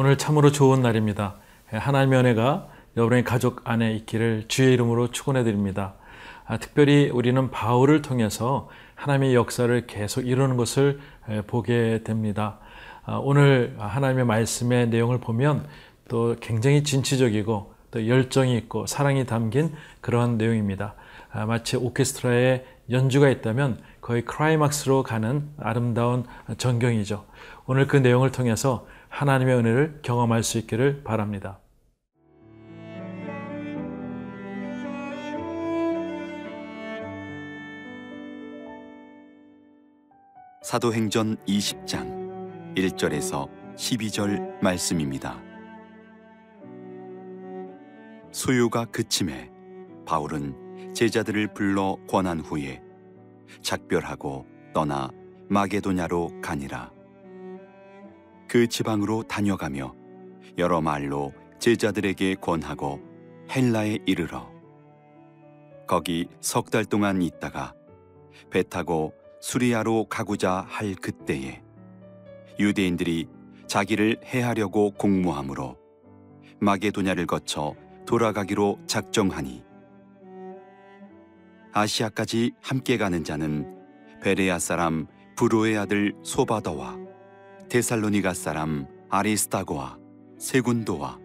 오늘 참으로 좋은 날입니다. 하나님의 은혜가 여러분의 가족 안에 있기를 주의 이름으로 축원해 드립니다. 아, 특별히 우리는 바울을 통해서 하나님의 역사를 계속 이루는 것을 보게 됩니다. 아, 오늘 하나님의 말씀의 내용을 보면 또 굉장히 진취적이고 또 열정이 있고 사랑이 담긴 그러한 내용입니다. 아, 마치 오케스트라의 연주가 있다면 거의 크라이막스로 가는 아름다운 전경이죠. 오늘 그 내용을 통해서 하나님의 은혜를 경험할 수 있기를 바랍니다. 사도행전 20장 1절에서 12절 말씀입니다. 소요가 그침에 바울은 제자들을 불러 권한 후에 작별하고 떠나 마게도냐로 가니라. 그 지방으로 다녀가며 여러 말로 제자들에게 권하고 헬라에 이르러 거기 석 달 동안 있다가 배 타고 수리아로 가고자 할 그때에 유대인들이 자기를 해하려고 공모하므로 마게도냐를 거쳐 돌아가기로 작정하니 아시아까지 함께 가는 자는 베레아 사람 브로의 아들 소바더와 데살로니가 사람 아리스타고와 세군도와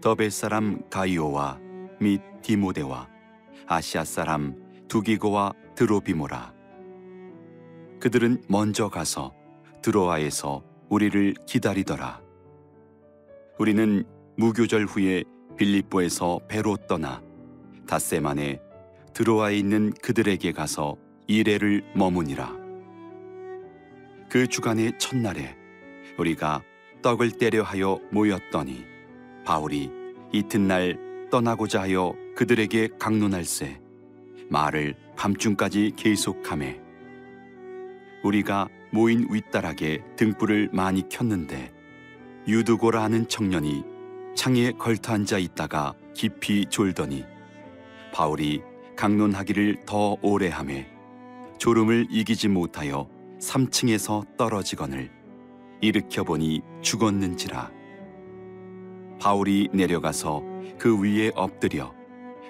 더벨 사람 가이오와 및 디모데와 아시아 사람 두기고와 드로비모라. 그들은 먼저 가서 드로아에서 우리를 기다리더라. 우리는 무교절 후에 빌립보에서 배로 떠나 닷새 만에 드로아에 있는 그들에게 가서 이래를 머무니라. 그 주간의 첫날에 우리가 떡을 때려 하여 모였더니 바울이 이튿날 떠나고자 하여 그들에게 강론할세. 말을 밤중까지 계속하매 우리가 모인 윗다락에 등불을 많이 켰는데 유두고라 하는 청년이 창에 걸터 앉아 있다가 깊이 졸더니 바울이 강론하기를 더 오래 하매 졸음을 이기지 못하여 3층에서 떨어지거늘 일으켜 보니 죽었는지라. 바울이 내려가서 그 위에 엎드려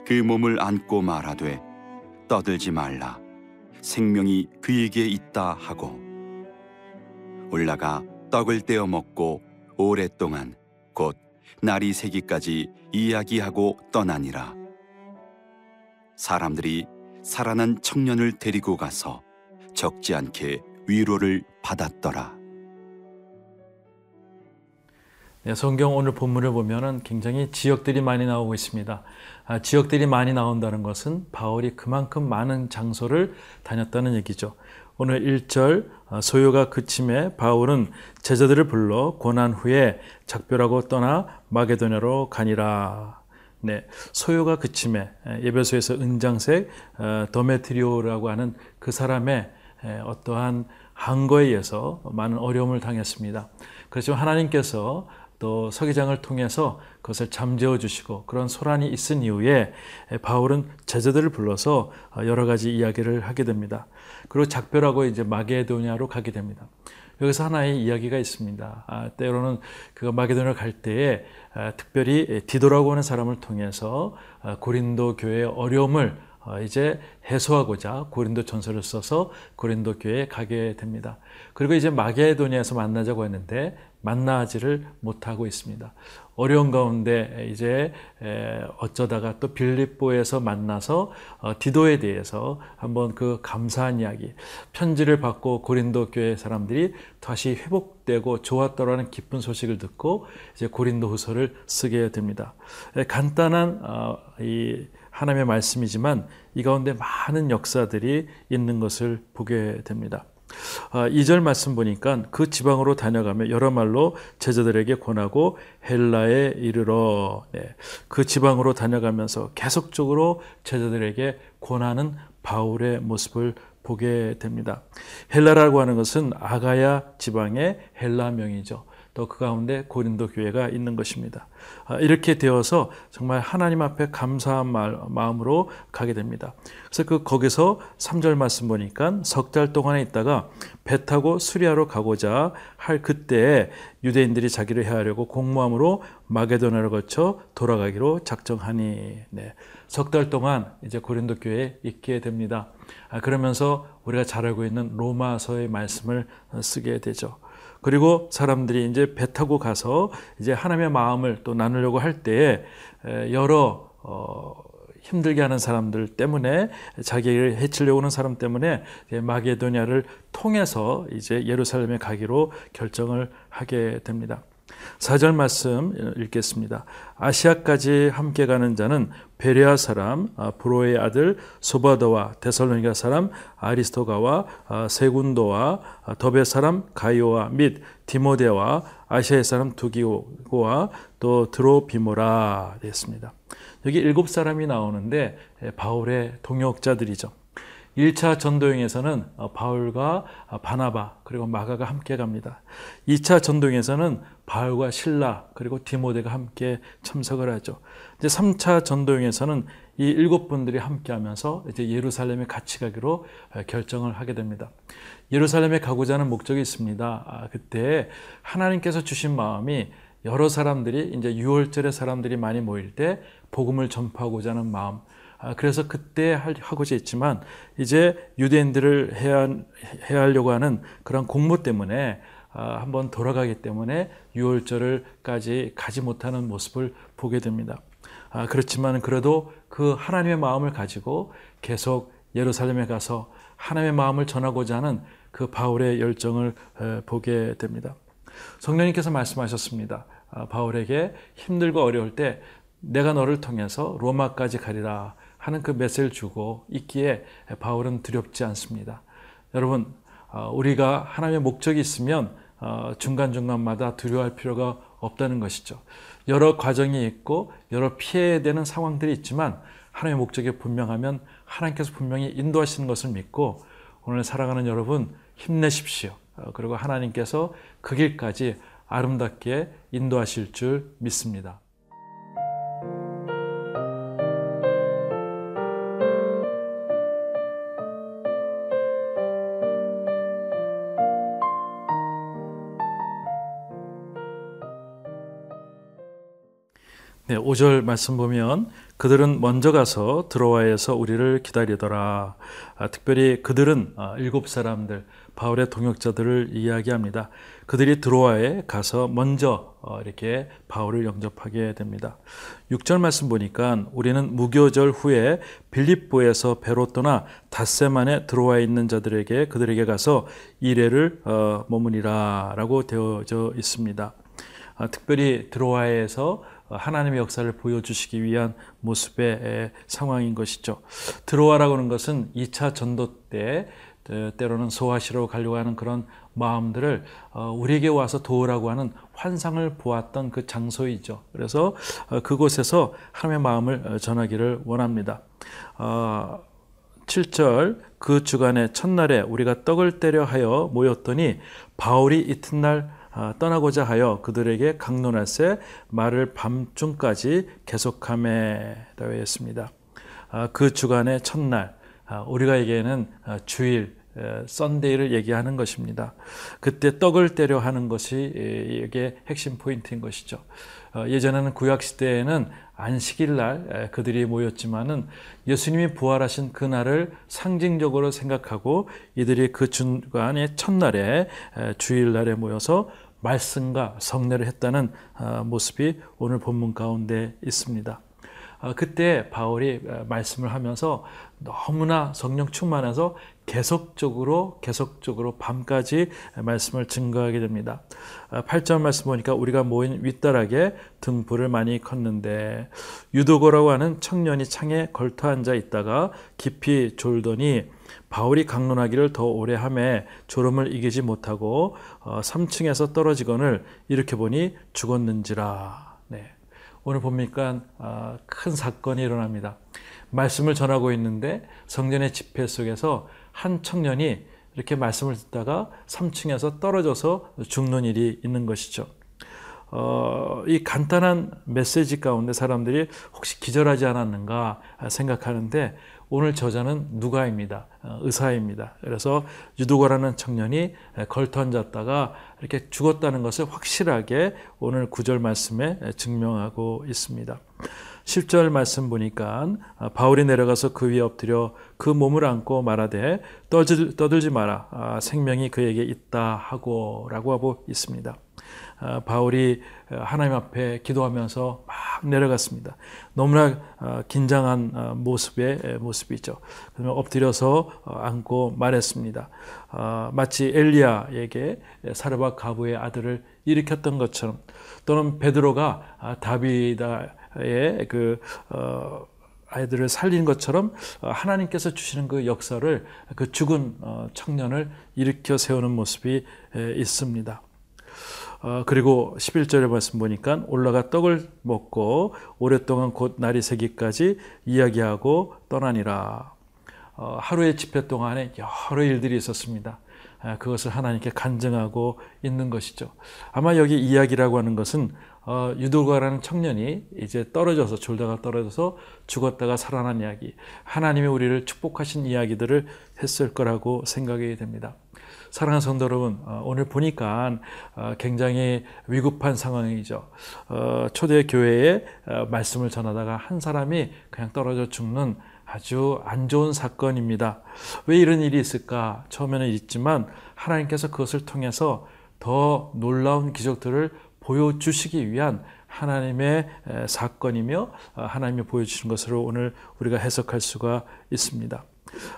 그 몸을 안고 말하되 떠들지 말라. 생명이 그에게 있다 하고. 올라가 떡을 떼어 먹고 오랫동안 곧 날이 새기까지 이야기하고 떠나니라. 사람들이 살아난 청년을 데리고 가서 적지 않게 위로를 받았더라. 네, 성경 오늘 본문을 보면은 굉장히 지역들이 많이 나오고 있습니다. 아, 지역들이 많이 나온다는 것은 바울이 그만큼 많은 장소를 다녔다는 얘기죠. 오늘 1절 아, 소요가 그침에 바울은 제자들을 불러 고난 후에 작별하고 떠나 마게도냐로 가니라. 네, 소요가 그침에 예배소에서 은장색 어, 도메트리오라고 하는 그 사람의 어떠한 한거에 의해서 많은 어려움을 당했습니다. 그렇지만 하나님께서 또 서기장을 통해서 그것을 잠재워 주시고 그런 소란이 있은 이후에 바울은 제자들을 불러서 여러 가지 이야기를 하게 됩니다. 그리고 작별하고 이제 마게도냐로 가게 됩니다. 여기서 하나의 이야기가 있습니다. 아, 때로는 그 마게도냐 갈 때에 아, 특별히 디도라고 하는 사람을 통해서 아, 고린도 교회의 어려움을 어, 이제 해소하고자 고린도 전설을 써서 고린도 교회에 가게 됩니다. 그리고 이제 마게도니아에서 만나자고 했는데 만나지를 못하고 있습니다. 어려운 가운데 이제 어쩌다가 또 빌립보에서 만나서 어, 디도에 대해서 한번 그 감사한 이야기, 편지를 받고 고린도 교회 사람들이 다시 회복되고 좋았더라는 기쁜 소식을 듣고 이제 고린도 후서를 쓰게 됩니다. 간단한 어, 이 하나님의 말씀이지만 이 가운데 많은 역사들이 있는 것을 보게 됩니다. 2절 아, 말씀 보니까 그 지방으로 다녀가며 여러 말로 제자들에게 권하고 헬라에 이르러 네, 그 지방으로 다녀가면서 계속적으로 제자들에게 권하는 바울의 모습을 보게 됩니다. 헬라라고 하는 것은 아가야 지방의 헬라명이죠. 또 그 가운데 고린도 교회가 있는 것입니다. 아, 이렇게 되어서 정말 하나님 앞에 감사한 마음으로 가게 됩니다. 그래서 그 거기서 3절 말씀 보니까 석 달 동안에 있다가 배 타고 수리아로 가고자 할 그때에 유대인들이 자기를 해하려고 공모함으로 마게도나를 거쳐 돌아가기로 작정하니 네. 석달 동안 이제 고린도 교회에 있게 됩니다. 아, 그러면서 우리가 잘 알고 있는 로마서의 말씀을 쓰게 되죠. 그리고 사람들이 이제 배 타고 가서 이제 하나님의 마음을 또 나누려고 할 때에 여러 어, 힘들게 하는 사람들 때문에 자기를 해치려고 하는 사람 때문에 마게도냐를 통해서 이제 예루살렘에 가기로 결정을 하게 됩니다. 4절 말씀 읽겠습니다. 아시아까지 함께 가는 자는 베레아 사람 아, 브로의 아들 소바더와 데살로니가 사람 아리스토가와 아, 세군도와 아, 더베 사람 가이오와 및 디모데와 아시아의 사람 두기고와 또 드로비모라 되었습니다. 여기 일곱 사람이 나오는데 바울의 동역자들이죠. 1차 전도행에서는 어, 바울과 바나바 그리고 마가가 함께 갑니다. 2차 전도행에서는 바울과 신라 그리고 디모데가 함께 참석을 하죠. 이제 3차 전도행에서는 이 일곱 분들이 함께 하면서 이제 예루살렘에 같이 가기로 어, 결정을 하게 됩니다. 예루살렘에 가고자 하는 목적이 있습니다. 아, 그때 하나님께서 주신 마음이 여러 사람들이 이제 6월절에 사람들이 많이 모일 때 복음을 전파하고자 하는 마음 아, 그래서 그때 하고자 했지만 이제 유대인들을 해야, 해야 하려고 하는 그런 공모 때문에 아, 한번 돌아가기 때문에 6월절을까지 가지 못하는 모습을 보게 됩니다. 아, 그렇지만 그래도 그 하나님의 마음을 가지고 계속 예루살렘에 가서 하나님의 마음을 전하고자 하는 그 바울의 열정을 보게 됩니다. 성령님께서 말씀하셨습니다. 바울에게 힘들고 어려울 때 내가 너를 통해서 로마까지 가리라 하는 그 메시지를 주고 있기에 바울은 두렵지 않습니다. 여러분, 어, 우리가 하나님의 목적이 있으면 어, 중간중간마다 두려워할 필요가 없다는 것이죠. 여러 과정이 있고 여러 피해야 되는 상황들이 있지만 하나님의 목적이 분명하면 하나님께서 분명히 인도하시는 것을 믿고 오늘 사랑하는 여러분 힘내십시오. 어, 그리고 하나님께서 그 길까지 아름답게 인도하실 줄 믿습니다. 네, 5절 말씀 보면 그들은 먼저 가서 드로아에서 우리를 기다리더라. 아, 특별히 그들은 아, 일곱 사람들 바울의 동역자들을 이야기합니다. 그들이 드로아에 가서 먼저 어, 이렇게 바울을 영접하게 됩니다. 6절 말씀 보니까 우리는 무교절 후에 빌립보에서 배로 떠나 닷새 만에 드로아에 있는 자들에게 그들에게 가서 이래를 어, 머무니라라고 되어져 있습니다. 아, 특별히 드로아에서 하나님의 역사를 보여주시기 위한 모습의 상황인 것이죠. 들어와라고 하는 것은 2차 전도 때 때로는 소화시로 가려고 하는 그런 마음들을 어, 우리에게 와서 도우라고 하는 환상을 보았던 그 장소이죠. 그래서 어, 그곳에서 하나님의 마음을 어, 전하기를 원합니다. 7절 그 주간의 첫날에 우리가 떡을 때려 하여 모였더니 바울이 이튿날 아, 떠나고자 하여 그들에게 강론할새 말을 밤중까지 계속함에 되었습니다. 아, 그 주간의 첫날 아, 우리가 얘기하는 주일 썬데이를 얘기하는 것입니다. 그때 떡을 때려 하는 것이 이게 핵심 포인트인 것이죠. 어, 예전에는 구약 시대에는 안식일 날 그들이 모였지만은 예수님이 부활하신 그날을 상징적으로 생각하고 이들이 그 중간의 첫날에 주일 날에 모여서 말씀과 성례를 했다는 어, 모습이 오늘 본문 가운데 있습니다. 어, 그때 바울이 말씀을 하면서 너무나 성령 충만해서 계속적으로 계속적으로 밤까지 말씀을 증거하게 됩니다. 8절 어, 말씀 보니까 우리가 모인 윗다락에 등불을 많이 컸는데 유도고라고 하는 청년이 창에 걸터 앉아 있다가 깊이 졸더니 바울이 강론하기를 더 오래 함에 졸음을 이기지 못하고 3층에서 떨어지거늘 이렇게 보니 죽었는지라. 네. 오늘 보니까 아, 큰 사건이 일어납니다. 말씀을 전하고 있는데 성전의 집회 속에서 한 청년이 이렇게 말씀을 듣다가 3층에서 떨어져서 죽는 일이 있는 것이죠. 어, 이 간단한 메시지 가운데 사람들이 혹시 기절하지 않았는가 생각하는데 오늘 저자는 누가입니다. 어, 의사입니다. 그래서 유두가라는 청년이 걸터앉았다가 이렇게 죽었다는 것을 확실하게 오늘 구절 말씀에 증명하고 있습니다. 10절 말씀 보니까 아, 바울이 내려가서 그 위에 엎드려 그 몸을 안고 말하되 떠들, 지 마라 아, 생명이 그에게 있다 하고 라고 하고 있습니다. 아, 바울이 하나님 앞에 기도하면서 막 내려갔습니다. 너무나 긴장한 모습의 모습이죠. 그러면 엎드려서 어, 안고 말했습니다. 마치 엘리야에게 사르밧 가부의 아들을 일으켰던 것처럼 또는 베드로가 다비다 그 어, 아이들을 살린 것처럼 어, 하나님께서 주시는 그 역사를 그 죽은 어, 청년을 일으켜 세우는 모습이 있습니다. 어, 그리고 11절에 말씀 보니까 올라가 떡을 먹고 오랫동안 곧 날이 새기까지 이야기하고 떠나니라. 어, 하루의 집회 동안에 여러 일들이 있었습니다. 아, 그것을 하나님께 간증하고 있는 것이죠. 아마 여기 이야기라고 하는 것은 어, 유도가라는 청년이 이제 떨어져서 졸다가 떨어져서 죽었다가 살아난 이야기, 하나님이 우리를 축복하신 이야기들을 했을 거라고 생각이 됩니다. 사랑하는 성도 여러분, 어, 오늘 보니까 어, 굉장히 위급한 상황이죠. 어, 초대 교회에 어, 말씀을 전하다가 한 사람이 그냥 떨어져 죽는 아주 안 좋은 사건입니다. 왜 이런 일이 있을까? 처음에는 있지만 하나님께서 그것을 통해서 더 놀라운 기적들을 보여주시기 위한 하나님의 사건이며 어, 하나님이 보여주신 것으로 오늘 우리가 해석할 수가 있습니다.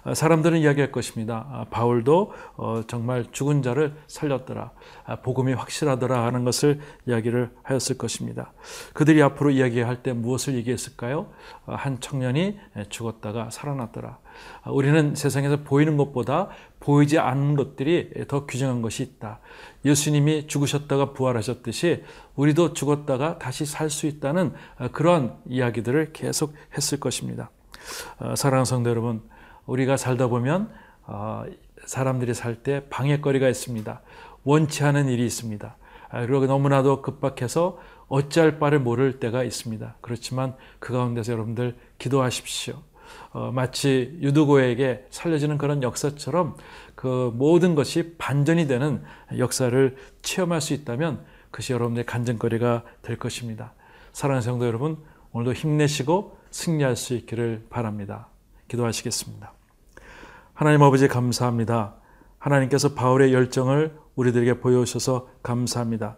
어, 사람들은 이야기할 것입니다. 아, 바울도 어, 정말 죽은 자를 살렸더라. 아, 복음이 확실하더라 하는 것을 이야기를 하였을 것입니다. 그들이 앞으로 이야기할 때 무엇을 얘기했을까요? 어, 한 청년이 죽었다가 살아났더라. 아, 우리는 세상에서 보이는 것보다 보이지 않는 것들이 더 귀중한 것이 있다. 예수님이 죽으셨다가 부활하셨듯이 우리도 죽었다가 다시 살 수 있다는 그런 이야기들을 계속 했을 것입니다. 사랑하는 성도 여러분, 우리가 살다 보면 어, 사람들이 살 때 방해거리가 있습니다. 원치 않은 일이 있습니다. 아, 그리고 너무나도 급박해서 어찌할 바를 모를 때가 있습니다. 그렇지만 그 가운데서 여러분들 기도하십시오. 어, 마치 유두고에게 살려지는 그런 역사처럼 그 모든 것이 반전이 되는 역사를 체험할 수 있다면 그것이 여러분의 간증거리가 될 것입니다. 사랑하는 성도 여러분, 오늘도 힘내시고 승리할 수 있기를 바랍니다. 기도하시겠습니다. 하나님 아버지 감사합니다. 하나님께서 바울의 열정을 우리들에게 보여주셔서 감사합니다.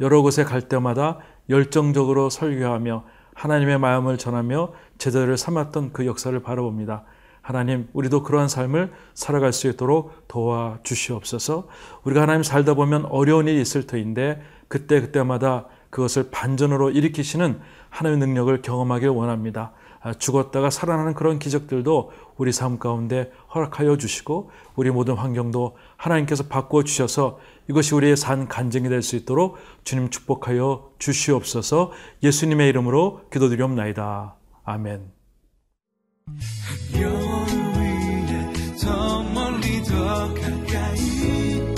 여러 곳에 갈 때마다 열정적으로 설교하며 하나님의 마음을 전하며 제자를 삼았던 그 역사를 바라봅니다. 하나님, 우리도 그러한 삶을 살아갈 수 있도록 도와주시옵소서. 우리가 하나님 살다 보면 어려운 일이 있을 터인데 그때 그때마다 그것을 반전으로 일으키시는 하나님의 능력을 경험하길 원합니다. 아, 죽었다가 살아나는 그런 기적들도 우리 삶 가운데 허락하여 주시고 우리 모든 환경도 하나님께서 바꾸어 주셔서 이것이 우리의 산 간증이 될 수 있도록 주님 축복하여 주시옵소서 예수님의 이름으로 기도드리옵나이다. 아멘. 더 멀리 더 가까이